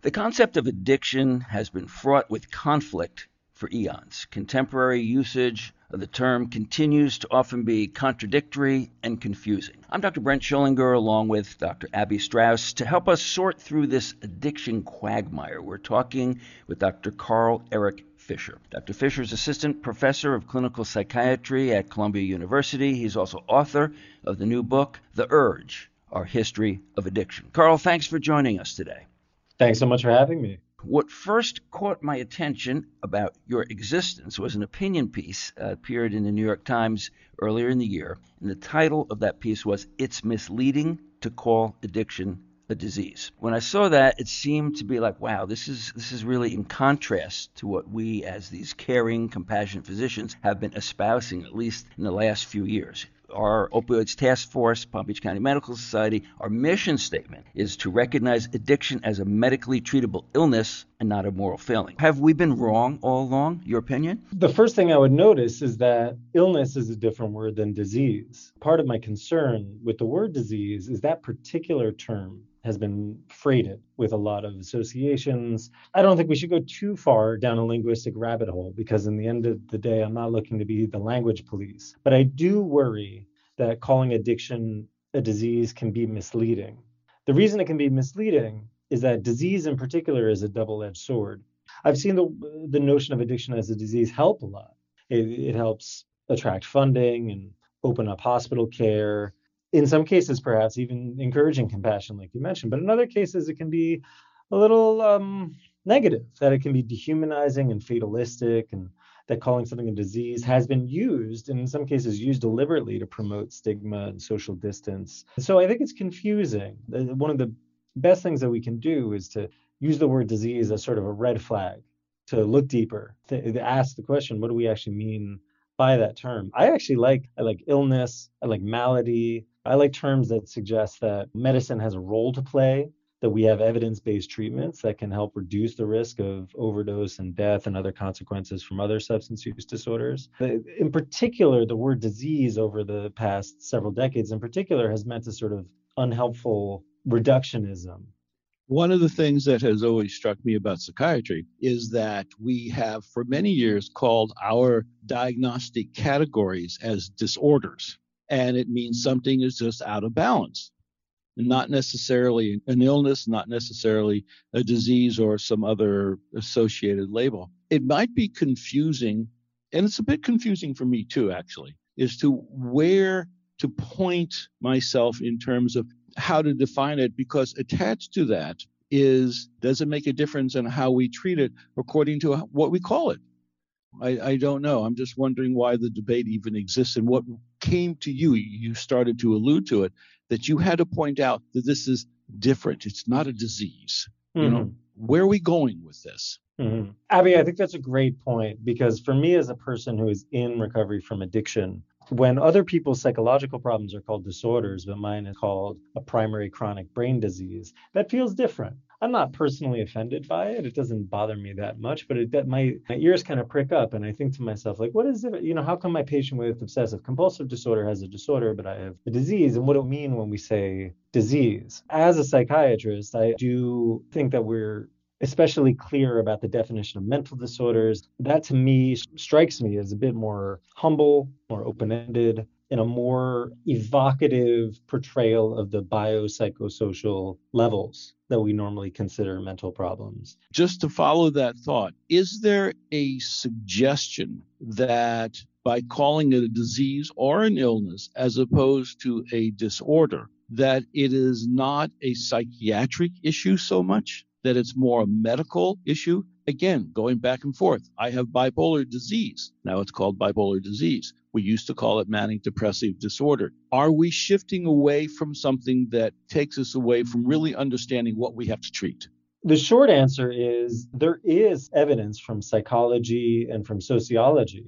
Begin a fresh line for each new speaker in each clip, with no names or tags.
The concept of addiction has been fraught with conflict for eons. Contemporary usage of the term continues to often be contradictory and confusing. I'm Dr. Brent Schillinger along with Dr. Abby Strauss to help us sort through this addiction quagmire. We're talking with Dr. Carl Eric Fisher. Dr. Fisher is assistant professor of clinical psychiatry at Columbia University. He's also author of the new book, The Urge Our History of Addiction. Carl, thanks for joining us today.
Thanks so much for having me.
What first caught my attention about your existence was an opinion piece uh, appeared in the New York Times earlier in the year, and the title of that piece was It's Misleading to Call Addiction a Disease. When I saw that, it seemed to be like, wow, this is this is really in contrast to what we as these caring, compassionate physicians have been espousing at least in the last few years our opioids task force, Palm Beach County Medical Society, our mission statement is to recognize addiction as a medically treatable illness and not a moral failing. Have we been wrong all along, your opinion?
The first thing I would notice is that illness is a different word than disease. Part of my concern with the word disease is that particular term has been freighted with a lot of associations. I don't think we should go too far down a linguistic rabbit hole because, in the end of the day, I'm not looking to be the language police. But I do worry that calling addiction a disease can be misleading. The reason it can be misleading is that disease in particular is a double-edged sword. I've seen the the notion of addiction as a disease help a lot. It, it helps attract funding and open up hospital care in some cases, perhaps even encouraging compassion, like you mentioned. But in other cases, it can be a little um, negative, that it can be dehumanizing and fatalistic, and that calling something a disease has been used, and in some cases, used deliberately to promote stigma and social distance. So I think it's confusing. One of the best things that we can do is to use the word disease as sort of a red flag, to look deeper, to, to ask the question, what do we actually mean by that term? I actually like I like illness, I like malady, I like terms that suggest that medicine has a role to play, that we have evidence based treatments that can help reduce the risk of overdose and death and other consequences from other substance use disorders. In particular, the word disease over the past several decades, in particular, has meant a sort of unhelpful reductionism.
One of the things that has always struck me about psychiatry is that we have for many years called our diagnostic categories as disorders and it means something is just out of balance. Not necessarily an illness, not necessarily a disease or some other associated label. It might be confusing, and it's a bit confusing for me too, actually, as to where to point myself in terms of how to define it, because attached to that is does it make a difference in how we treat it according to what we call it? I, I don't know. I'm just wondering why the debate even exists and what came to you. You started to allude to it that you had to point out that this is different. It's not a disease. Mm-hmm. You know, mm-hmm. where are we going with this?
Mm-hmm. Abby, I think that's a great point because for me, as a person who is in recovery from addiction, when other people's psychological problems are called disorders, but mine is called a primary chronic brain disease, that feels different. I'm not personally offended by it. It doesn't bother me that much, but it, that my, my ears kind of prick up. And I think to myself, like, what is it? You know, how come my patient with obsessive compulsive disorder has a disorder, but I have a disease? And what do it mean when we say disease? As a psychiatrist, I do think that we're especially clear about the definition of mental disorders. That to me strikes me as a bit more humble, more open ended, in a more evocative portrayal of the biopsychosocial levels that we normally consider mental problems.
Just to follow that thought, is there a suggestion that by calling it a disease or an illness as opposed to a disorder, that it is not a psychiatric issue so much, that it's more a medical issue? Again, going back and forth. I have bipolar disease. Now it's called bipolar disease. We used to call it manic depressive disorder. Are we shifting away from something that takes us away from really understanding what we have to treat?
The short answer is there is evidence from psychology and from sociology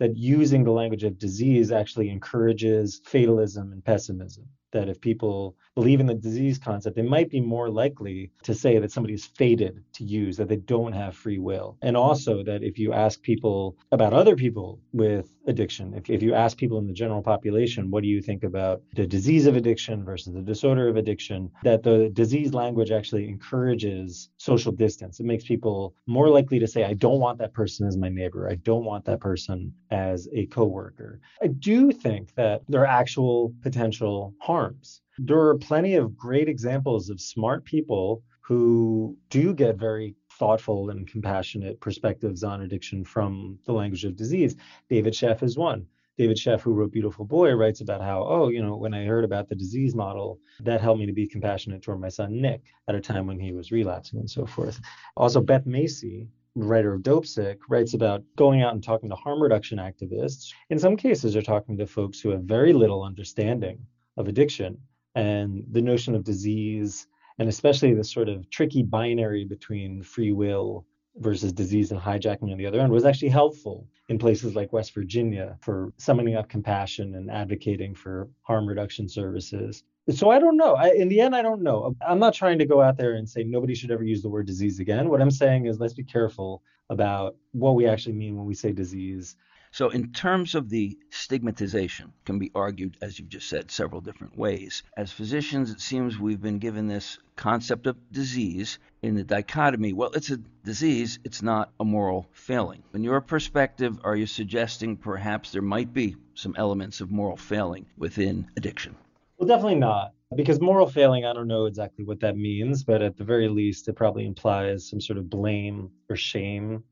that using the language of disease actually encourages fatalism and pessimism. That if people believe in the disease concept, they might be more likely to say that somebody is fated to use, that they don't have free will. And also that if you ask people about other people with addiction, if, if you ask people in the general population, what do you think about the disease of addiction versus the disorder of addiction, that the disease language actually encourages social distance. It makes people more likely to say, I don't want that person as my neighbor. I don't want that person as a coworker. I do think that there are actual potential harms there are plenty of great examples of smart people who do get very thoughtful and compassionate perspectives on addiction from the language of disease. David Sheff is one. David Sheff, who wrote Beautiful Boy, writes about how, oh, you know, when I heard about the disease model, that helped me to be compassionate toward my son Nick at a time when he was relapsing and so forth. Also, Beth Macy, writer of Dopesick, writes about going out and talking to harm reduction activists. In some cases, they're talking to folks who have very little understanding of addiction and the notion of disease, and especially the sort of tricky binary between free will versus disease and hijacking on the other end was actually helpful in places like West Virginia for summoning up compassion and advocating for harm reduction services. So I don't know. I, in the end, I don't know. I'm not trying to go out there and say nobody should ever use the word disease again. What I'm saying is let's be careful about what we actually mean when we say disease
so, in terms of the stigmatization, can be argued, as you've just said, several different ways. As physicians, it seems we've been given this concept of disease in the dichotomy well, it's a disease, it's not a moral failing. In your perspective, are you suggesting perhaps there might be some elements of moral failing within addiction?
Well, definitely not. Because moral failing, I don't know exactly what that means, but at the very least, it probably implies some sort of blame or shame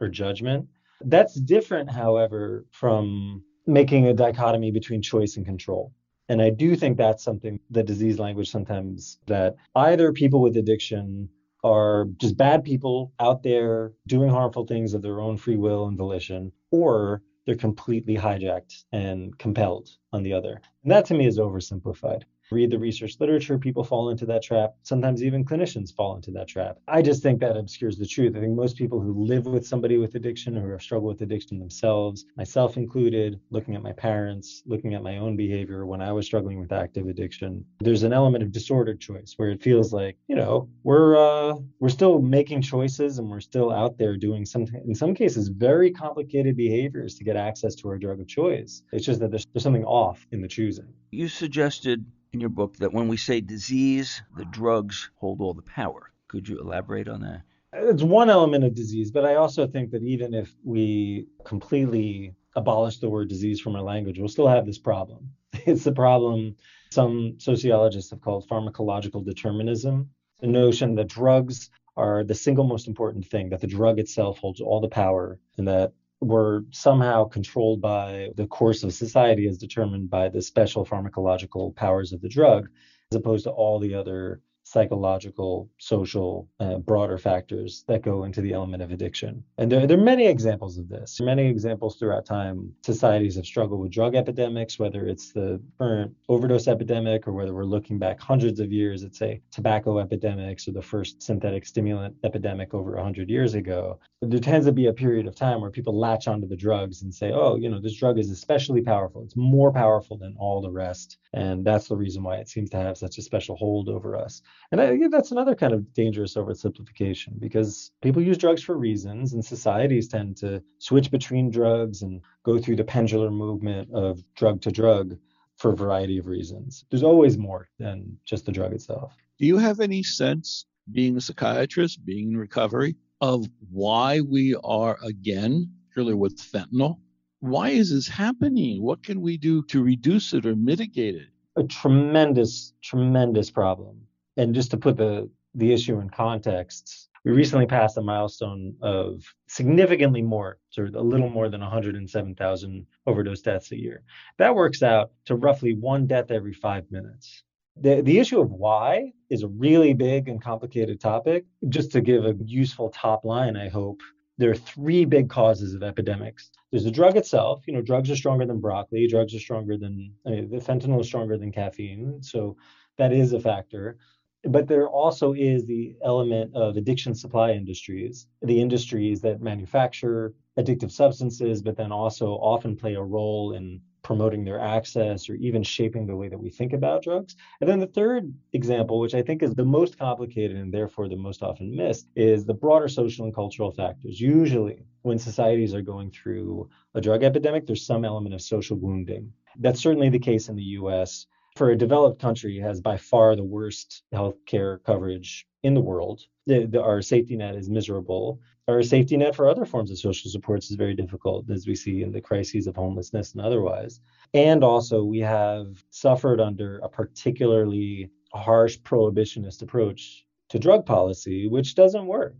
or judgment. That's different, however, from making a dichotomy between choice and control. And I do think that's something the disease language sometimes that either people with addiction are just bad people out there doing harmful things of their own free will and volition, or they're completely hijacked and compelled on the other. And that to me is oversimplified read the research literature, people fall into that trap. Sometimes even clinicians fall into that trap. I just think that obscures the truth. I think most people who live with somebody with addiction or have struggled with addiction themselves, myself included, looking at my parents, looking at my own behavior when I was struggling with active addiction, there's an element of disordered choice where it feels like, you know, we're uh, we're still making choices and we're still out there doing some in some cases very complicated behaviors to get access to our drug of choice. It's just that there's, there's something off in the choosing.
You suggested in your book that when we say disease, the drugs hold all the power. Could you elaborate on that?
It's one element of disease, but I also think that even if we completely abolish the word disease from our language, we'll still have this problem. It's the problem some sociologists have called pharmacological determinism, the notion that drugs are the single most important thing, that the drug itself holds all the power, and that were somehow controlled by the course of society as determined by the special pharmacological powers of the drug, as opposed to all the other psychological, social, uh, broader factors that go into the element of addiction. And there, there, are many examples of this. Many examples throughout time. Societies have struggled with drug epidemics, whether it's the current overdose epidemic or whether we're looking back hundreds of years at, say, tobacco epidemics or the first synthetic stimulant epidemic over 100 years ago. There tends to be a period of time where people latch onto the drugs and say, oh, you know, this drug is especially powerful. It's more powerful than all the rest. And that's the reason why it seems to have such a special hold over us. And I think that's another kind of dangerous oversimplification because people use drugs for reasons, and societies tend to switch between drugs and go through the pendular movement of drug to drug for a variety of reasons. There's always more than just the drug itself.
Do you have any sense, being a psychiatrist, being in recovery, of why we are again, really with fentanyl? Why is this happening? What can we do to reduce it or mitigate it?
A tremendous, tremendous problem and just to put the the issue in context, we recently passed a milestone of significantly more, of a little more than 107,000 overdose deaths a year. That works out to roughly one death every five minutes. The, the issue of why is a really big and complicated topic. Just to give a useful top line, I hope, there are three big causes of epidemics. There's the drug itself. You know, drugs are stronger than broccoli. Drugs are stronger than I mean, the fentanyl is stronger than caffeine. So that is a factor but there also is the element of addiction supply industries, the industries that manufacture addictive substances, but then also often play a role in promoting their access or even shaping the way that we think about drugs. And then the third example, which I think is the most complicated and therefore the most often missed, is the broader social and cultural factors. Usually, when societies are going through a drug epidemic, there's some element of social wounding. That's certainly the case in the US. For a developed country, has by far the worst healthcare coverage in the world. The, the, our safety net is miserable. Our safety net for other forms of social supports is very difficult, as we see in the crises of homelessness and otherwise. And also, we have suffered under a particularly harsh prohibitionist approach to drug policy, which doesn't work.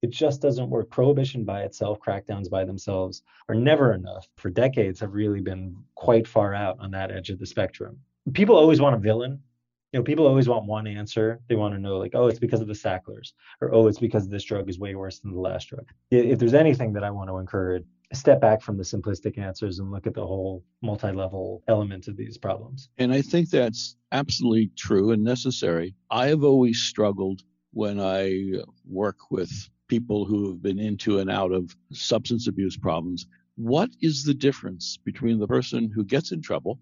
It just doesn't work. Prohibition by itself, crackdowns by themselves are never enough. For decades, have really been quite far out on that edge of the spectrum. People always want a villain you know, people always want one answer. They want to know, like, oh, it's because of the Sacklers, or oh, it's because this drug is way worse than the last drug. If there's anything that I want to encourage, step back from the simplistic answers and look at the whole multi-level element of these problems.
And I think that's absolutely true and necessary. I have always struggled when I work with people who have been into and out of substance abuse problems. What is the difference between the person who gets in trouble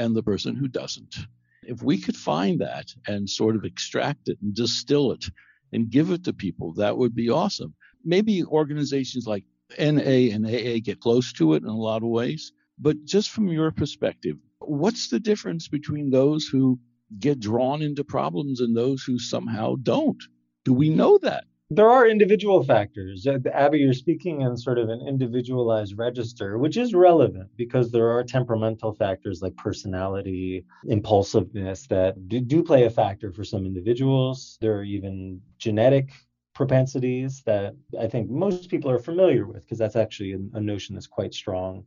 and the person who doesn't? If we could find that and sort of extract it and distill it and give it to people, that would be awesome. Maybe organizations like NA and AA get close to it in a lot of ways. But just from your perspective, what's the difference between those who get drawn into problems and those who somehow don't? Do we know that?
There are individual factors. Uh, Abby, you're speaking in sort of an individualized register, which is relevant because there are temperamental factors like personality, impulsiveness that do, do play a factor for some individuals. There are even genetic propensities that I think most people are familiar with because that's actually a, a notion that's quite strong.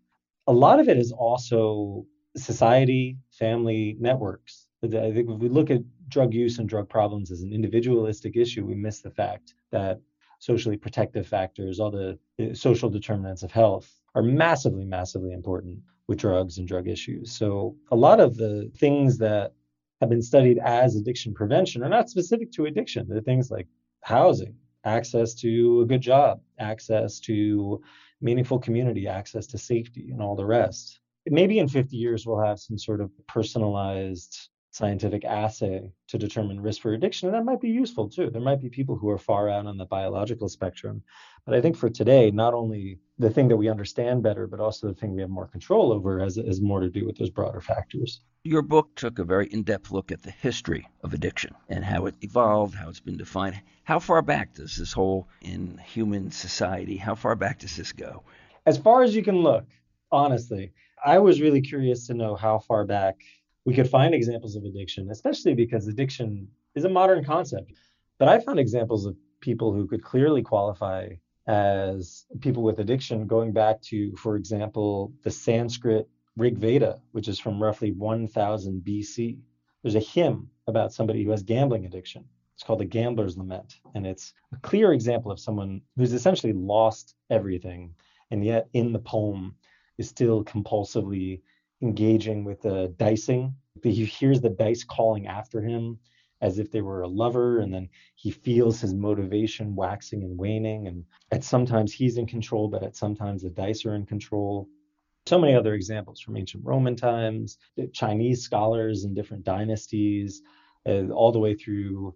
A lot of it is also society, family, networks. I think if we look at drug use and drug problems as an individualistic issue, we miss the fact that socially protective factors, all the social determinants of health, are massively, massively important with drugs and drug issues. So a lot of the things that have been studied as addiction prevention are not specific to addiction. They're things like housing, access to a good job, access to meaningful community, access to safety, and all the rest. Maybe in 50 years, we'll have some sort of personalized scientific assay to determine risk for addiction. And that might be useful too. There might be people who are far out on the biological spectrum. But I think for today, not only the thing that we understand better, but also the thing we have more control over has, has more to do with those broader factors.
Your book took a very in depth look at the history of addiction and how it evolved, how it's been defined. How far back does this whole in human society, how far back does this go?
As far as you can look, honestly. I was really curious to know how far back we could find examples of addiction, especially because addiction is a modern concept. But I found examples of people who could clearly qualify as people with addiction going back to, for example, the Sanskrit Rig Veda, which is from roughly 1000 BC. There's a hymn about somebody who has gambling addiction. It's called the Gambler's Lament. And it's a clear example of someone who's essentially lost everything. And yet, in the poem, is still compulsively engaging with the dicing. He hears the dice calling after him as if they were a lover, and then he feels his motivation waxing and waning. And at sometimes he's in control, but at sometimes the dice are in control. So many other examples from ancient Roman times, Chinese scholars in different dynasties, uh, all the way through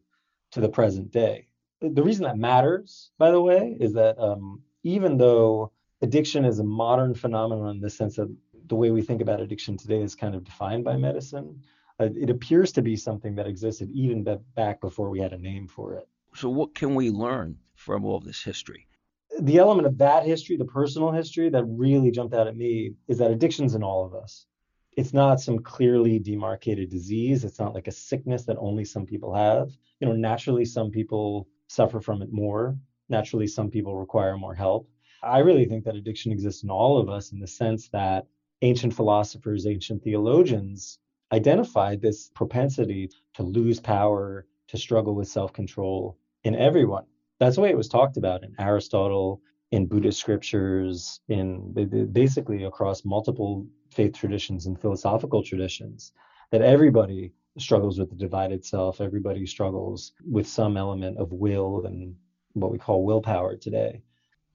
to the present day. The reason that matters, by the way, is that um, even though addiction is a modern phenomenon in the sense that the way we think about addiction today is kind of defined by medicine. Uh, it appears to be something that existed even back before we had a name for it.
So, what can we learn from all this history?
The element of that history, the personal history, that really jumped out at me is that addiction's in all of us. It's not some clearly demarcated disease. It's not like a sickness that only some people have. You know, naturally, some people suffer from it more. Naturally, some people require more help. I really think that addiction exists in all of us in the sense that ancient philosophers, ancient theologians identified this propensity to lose power, to struggle with self control in everyone. That's the way it was talked about in Aristotle, in Buddhist scriptures, in basically across multiple faith traditions and philosophical traditions, that everybody struggles with the divided self. Everybody struggles with some element of will and what we call willpower today,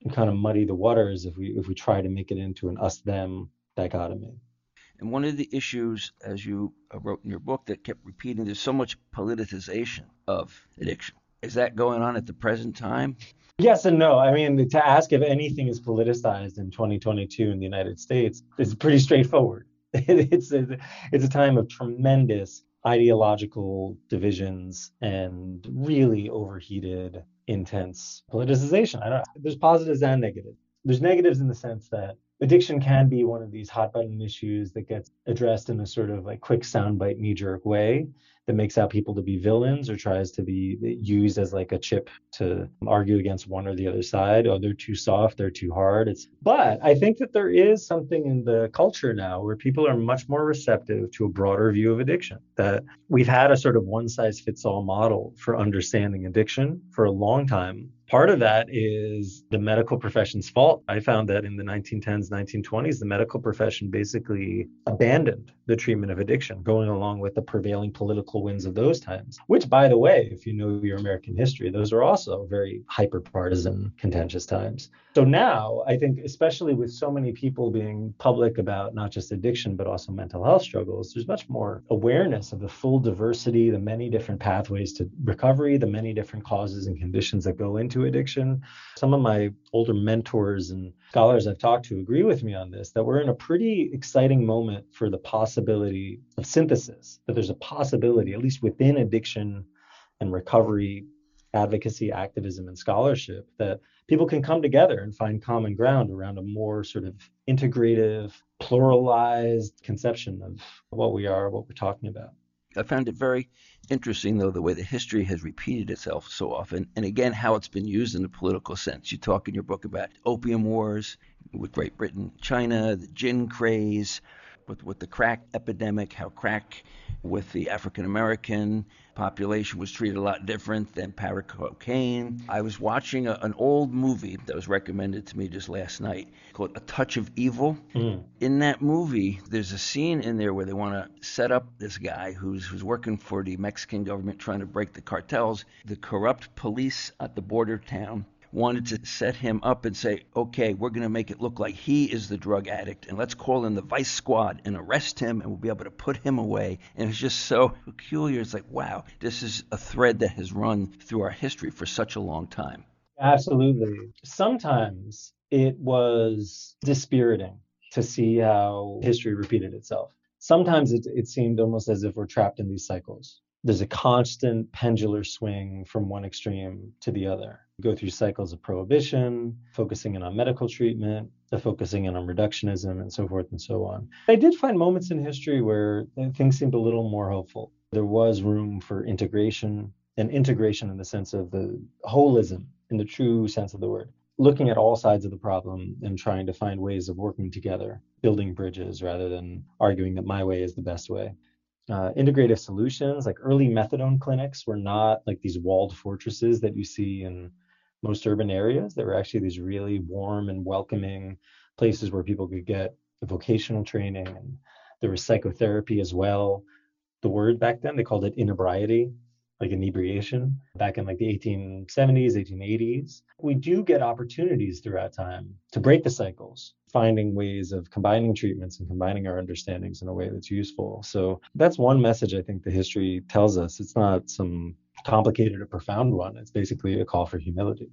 and kind of muddy the waters if we if we try to make it into an us them dichotomy.
And one of the issues, as you uh, wrote in your book, that kept repeating, there's so much politicization of addiction. Is that going on at the present time?
Yes and no. I mean, to ask if anything is politicized in 2022 in the United States is pretty straightforward. it's a, it's a time of tremendous ideological divisions and really overheated, intense politicization. I don't. There's positives and negatives. There's negatives in the sense that addiction can be one of these hot button issues that gets addressed in a sort of like quick soundbite knee jerk way that makes out people to be villains or tries to be used as like a chip to argue against one or the other side. Oh, they're too soft, they're too hard. It's but I think that there is something in the culture now where people are much more receptive to a broader view of addiction. That we've had a sort of one size fits all model for understanding addiction for a long time Part of that is the medical profession's fault. I found that in the 1910s, 1920s, the medical profession basically abandoned the treatment of addiction, going along with the prevailing political winds of those times. Which, by the way, if you know your American history, those are also very hyper partisan, contentious times. So now, I think, especially with so many people being public about not just addiction, but also mental health struggles, there's much more awareness of the full diversity, the many different pathways to recovery, the many different causes and conditions that go into addiction. Some of my older mentors and scholars I've talked to agree with me on this that we're in a pretty exciting moment for the possibility of synthesis, that there's a possibility, at least within addiction and recovery advocacy, activism, and scholarship that people can come together and find common ground around a more sort of integrative, pluralized conception of what we are, what we're talking about.
I found it very interesting, though, the way the history has repeated itself so often, and again, how it's been used in a political sense. You talk in your book about opium wars with Great Britain, China, the gin craze, with, with the crack epidemic, how crack with the African American population was treated a lot different than powder cocaine. I was watching a, an old movie that was recommended to me just last night called A Touch of Evil. Mm. In that movie, there's a scene in there where they want to set up this guy who's who's working for the Mexican government trying to break the cartels. The corrupt police at the border town wanted to set him up and say, okay, we're going to make it look like he is the drug addict, and let's call in the vice squad and arrest him, and we'll be able to put him away. And it's just so peculiar. It's like, wow, this is a thread that has run through our history for such a long time.
Absolutely. Sometimes it was dispiriting to see how history repeated itself. Sometimes it, it seemed almost as if we're trapped in these cycles there's a constant pendular swing from one extreme to the other. Go through cycles of prohibition, focusing in on medical treatment, the focusing in on reductionism, and so forth and so on. I did find moments in history where things seemed a little more hopeful. There was room for integration, and integration in the sense of the holism, in the true sense of the word. Looking at all sides of the problem and trying to find ways of working together, building bridges rather than arguing that my way is the best way uh, integrative solutions like early methadone clinics were not like these walled fortresses that you see in most urban areas There were actually these really warm and welcoming places where people could get vocational training and there was psychotherapy as well the word back then they called it inebriety like inebriation back in like the 1870s 1880s we do get opportunities throughout time to break the cycles finding ways of combining treatments and combining our understandings in a way that's useful. So that's one message I think the history tells us. It's not some complicated or profound one. It's basically a call for humility.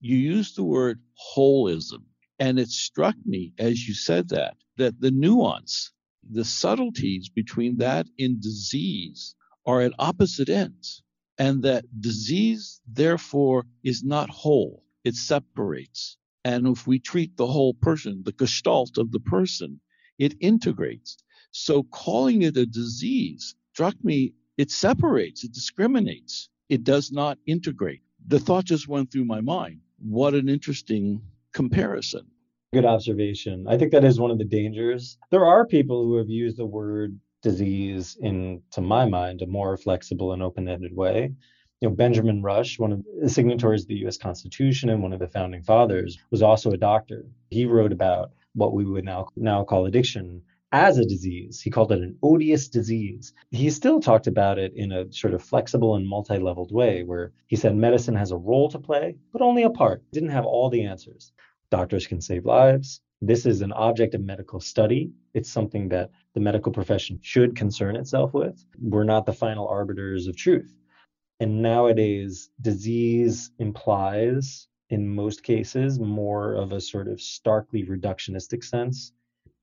You used the word holism, and it struck me as you said that, that the nuance, the subtleties between that and disease are at opposite ends, and that disease, therefore, is not whole. It separates. And if we treat the whole person, the gestalt of the person, it integrates. So calling it a disease struck me, it separates, it discriminates, it does not integrate. The thought just went through my mind. What an interesting comparison.
Good observation. I think that is one of the dangers. There are people who have used the word disease in, to my mind, a more flexible and open ended way you know, Benjamin Rush, one of the signatories of the US Constitution and one of the founding fathers, was also a doctor. He wrote about what we would now now call addiction as a disease. He called it an odious disease. He still talked about it in a sort of flexible and multi-leveled way where he said medicine has a role to play, but only a part. Didn't have all the answers. Doctors can save lives, This is an object of medical study. It's something that the medical profession should concern itself with. We're not the final arbiters of truth. And nowadays, disease implies, in most cases, more of a sort of starkly reductionistic sense.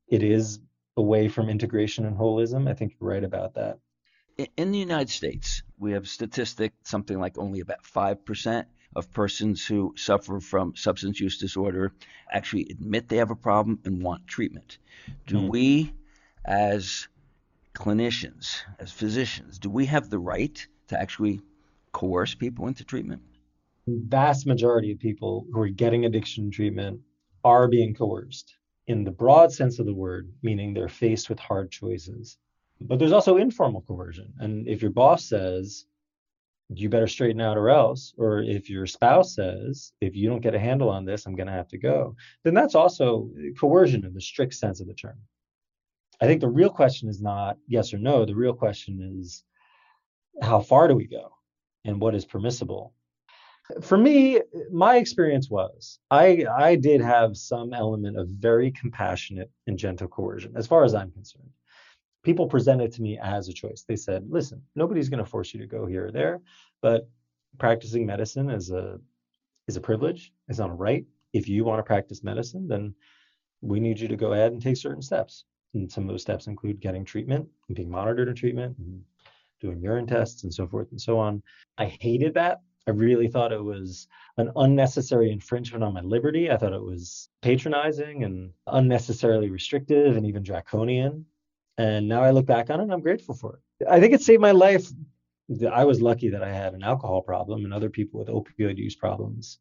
It is away from integration and holism. I think you're right about that.
In the United States, we have a statistic something like only about 5% of persons who suffer from substance use disorder actually admit they have a problem and want treatment. Do mm. we, as clinicians, as physicians, do we have the right to actually coerce people into treatment?
The vast majority of people who are getting addiction treatment are being coerced in the broad sense of the word, meaning they're faced with hard choices. But there's also informal coercion. And if your boss says, you better straighten out or else, or if your spouse says, if you don't get a handle on this, I'm going to have to go, then that's also coercion in the strict sense of the term. I think the real question is not yes or no. The real question is how far do we go and what is permissible? For me, my experience was I I did have some element of very compassionate and gentle coercion, as far as I'm concerned people presented to me as a choice. They said, listen, nobody's going to force you to go here or there, but practicing medicine is a is a privilege. It's not a right. If you want to practice medicine, then we need you to go ahead and take certain steps. And some of those steps include getting treatment and being monitored in treatment and doing urine tests and so forth and so on. I hated that. I really thought it was an unnecessary infringement on my liberty. I thought it was patronizing and unnecessarily restrictive and even draconian. And now I look back on it and I'm grateful for it. I think it saved my life. I was lucky that I had an alcohol problem and other people with opioid use problems.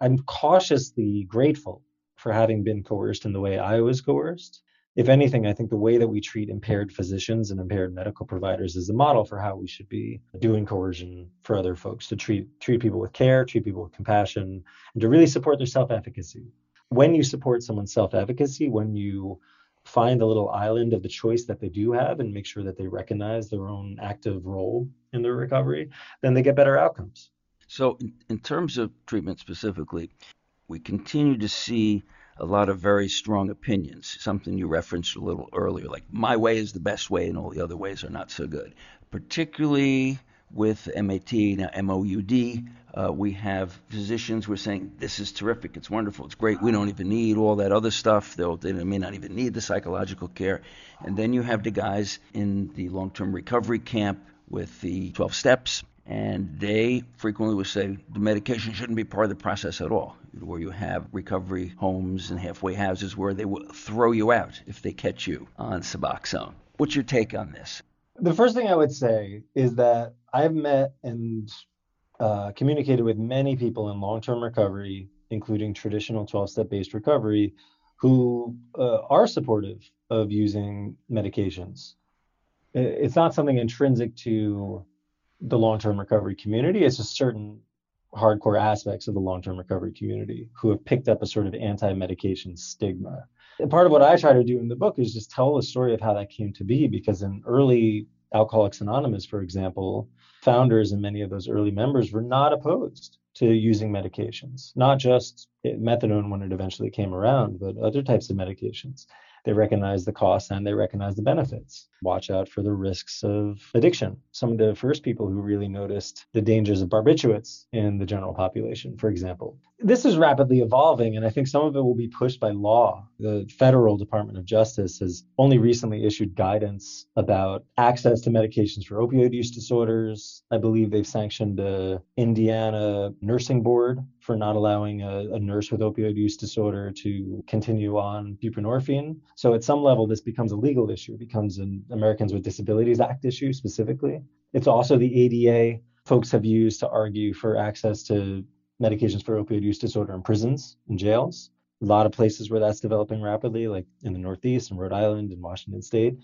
I'm cautiously grateful for having been coerced in the way I was coerced. If anything, I think the way that we treat impaired physicians and impaired medical providers is a model for how we should be doing coercion for other folks to treat treat people with care, treat people with compassion, and to really support their self-efficacy. When you support someone's self-efficacy, when you find the little island of the choice that they do have and make sure that they recognize their own active role in their recovery, then they get better outcomes.
So, in, in terms of treatment specifically, we continue to see a lot of very strong opinions, something you referenced a little earlier, like my way is the best way and all the other ways are not so good. Particularly with MAT, now MOUD, uh, we have physicians who are saying, This is terrific, it's wonderful, it's great, we don't even need all that other stuff. They'll, they may not even need the psychological care. And then you have the guys in the long term recovery camp with the 12 steps, and they frequently will say the medication shouldn't be part of the process at all. Where you have recovery homes and halfway houses where they will throw you out if they catch you on Suboxone. What's your take on this?
The first thing I would say is that I've met and uh, communicated with many people in long-term recovery, including traditional 12-step based recovery, who uh, are supportive of using medications. It's not something intrinsic to the long-term recovery community. It's just certain hardcore aspects of the long-term recovery community who have picked up a sort of anti-medication stigma. And part of what I try to do in the book is just tell the story of how that came to be, because in early Alcoholics Anonymous, for example, founders and many of those early members were not opposed to using medications, not just methadone when it eventually came around, but other types of medications. They recognize the costs and they recognize the benefits. Watch out for the risks of addiction. Some of the first people who really noticed the dangers of barbiturates in the general population, for example. This is rapidly evolving, and I think some of it will be pushed by law. The federal Department of Justice has only recently issued guidance about access to medications for opioid use disorders. I believe they've sanctioned the Indiana Nursing Board for not allowing a, a nurse with opioid use disorder to continue on buprenorphine. So at some level, this becomes a legal issue. Becomes an Americans with Disabilities Act issue specifically. It's also the ADA folks have used to argue for access to medications for opioid use disorder in prisons and jails. A lot of places where that's developing rapidly, like in the Northeast and Rhode Island and Washington State.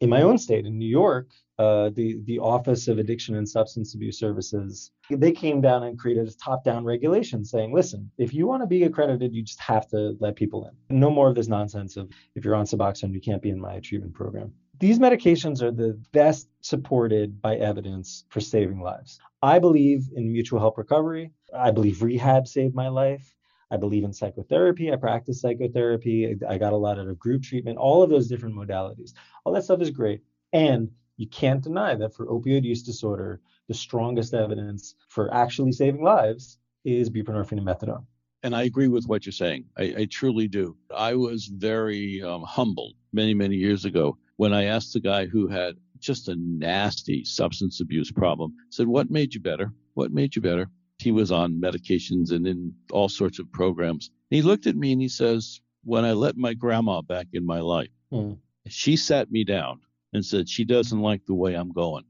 In my own state, in New York, uh, the the Office of Addiction and Substance Abuse Services, they came down and created a top-down regulation saying, listen, if you want to be accredited, you just have to let people in. No more of this nonsense of if you're on Suboxone, you can't be in my treatment program. These medications are the best supported by evidence for saving lives. I believe in mutual help recovery. I believe rehab saved my life. I believe in psychotherapy. I practice psychotherapy. I got a lot out of group treatment, all of those different modalities. All that stuff is great. And you can't deny that for opioid use disorder, the strongest evidence for actually saving lives is buprenorphine and methadone.
And I agree with what you're saying. I, I truly do. I was very um, humbled many, many years ago when I asked the guy who had just a nasty substance abuse problem, said, What made you better? What made you better? He was on medications and in all sorts of programs. he looked at me and he says, When I let my grandma back in my life, mm. she sat me down and said, She doesn't like the way I'm going.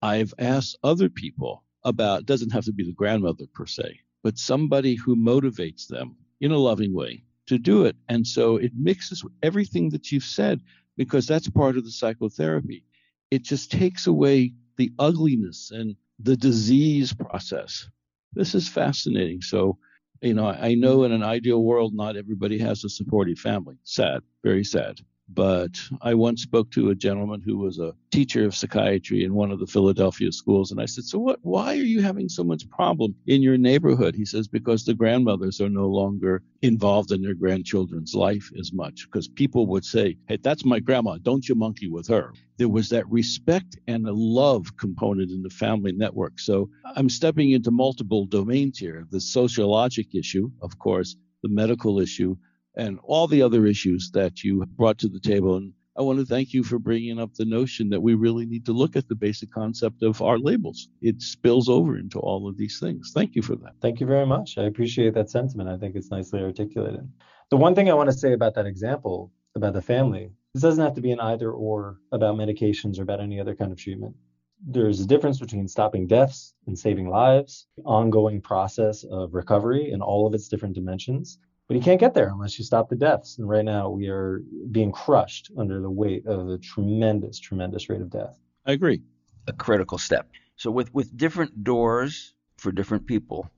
I've asked other people about, doesn't have to be the grandmother per se, but somebody who motivates them in a loving way to do it. And so it mixes everything that you've said because that's part of the psychotherapy. It just takes away the ugliness and the disease process. This is fascinating. So, you know, I know in an ideal world, not everybody has a supportive family. Sad, very sad. But I once spoke to a gentleman who was a teacher of psychiatry in one of the Philadelphia schools. And I said, So what, why are you having so much problem in your neighborhood? He says, Because the grandmothers are no longer involved in their grandchildren's life as much. Because people would say, Hey, that's my grandma. Don't you monkey with her. There was that respect and a love component in the family network. So I'm stepping into multiple domains here the sociologic issue, of course, the medical issue, and all the other issues that you brought to the table. And I want to thank you for bringing up the notion that we really need to look at the basic concept of our labels. It spills over into all of these things. Thank you for that.
Thank you very much. I appreciate that sentiment. I think it's nicely articulated. The one thing I want to say about that example about the family, this doesn't have to be an either or about medications or about any other kind of treatment. There's a difference between stopping deaths and saving lives, ongoing process of recovery in all of its different dimensions, but you can't get there unless you stop the deaths. And right now we are being crushed under the weight of a tremendous, tremendous rate of death.
I agree.
A critical step. So with, with different doors for different people,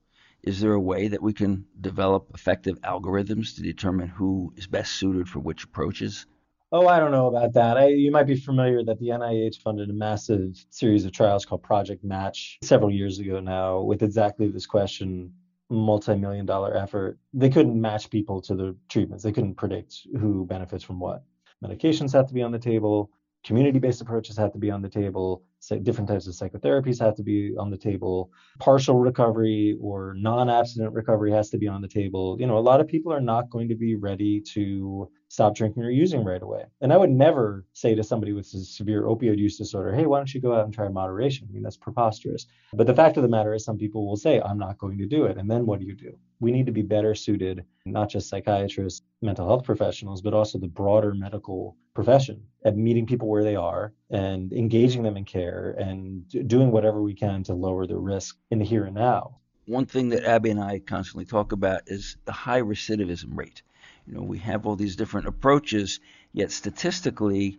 is there a way that we can develop effective algorithms to determine who is best suited for which approaches?
Oh, I don't know about that. I, you might be familiar that the NIH funded a massive series of trials called Project Match several years ago now with exactly this question multi-million dollar effort. They couldn't match people to the treatments. They couldn't predict who benefits from what. Medications have to be on the table. Community-based approaches have to be on the table different types of psychotherapies have to be on the table. Partial recovery or non-abstinent recovery has to be on the table. You know a lot of people are not going to be ready to stop drinking or using right away. And i would never say to somebody with a severe opioid use disorder hey why don't you go out and try moderation? I mean that's preposterous. But the fact of the matter is some people will say i'm not going to do it. And then what do you do? We need to be better suited not just psychiatrists mental health professionals but also the broader medical profession at meeting people where they are and engaging them in care and doing whatever we can to lower the risk in the here and now.
One thing that Abby and I constantly talk about is the high recidivism rate. You know, we have all these different approaches, yet statistically,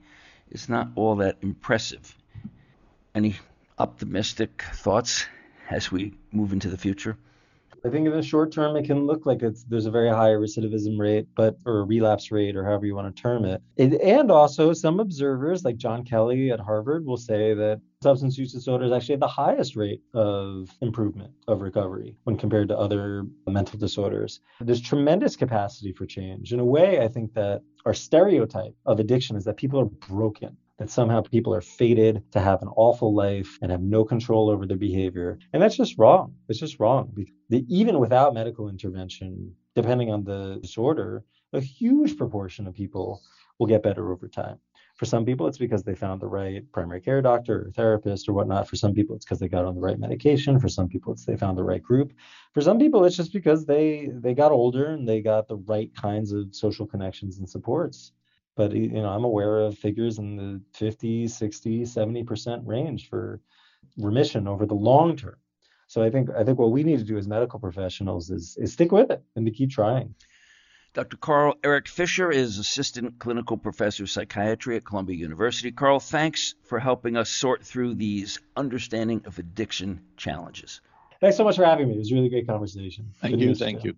it's not all that impressive. Any optimistic thoughts as we move into the future?
I think in the short term, it can look like it's there's a very high recidivism rate, but or a relapse rate, or however you want to term it. it. And also, some observers, like John Kelly at Harvard, will say that substance use disorders actually have the highest rate of improvement of recovery when compared to other mental disorders. There's tremendous capacity for change. In a way, I think that our stereotype of addiction is that people are broken that somehow people are fated to have an awful life and have no control over their behavior. And that's just wrong. It's just wrong. Even without medical intervention, depending on the disorder, a huge proportion of people will get better over time. For some people, it's because they found the right primary care doctor or therapist or whatnot. For some people, it's because they got on the right medication. For some people, it's they found the right group. For some people, it's just because they they got older and they got the right kinds of social connections and supports but you know i'm aware of figures in the 50 60 70% range for remission over the long term so i think i think what we need to do as medical professionals is is stick with it and to keep trying
Dr. Carl Eric Fisher is Assistant Clinical Professor of Psychiatry at Columbia University. Carl, thanks for helping us sort through these understanding of addiction challenges.
Thanks so much for having me. It was a really great conversation.
Thank Good you. Thank you.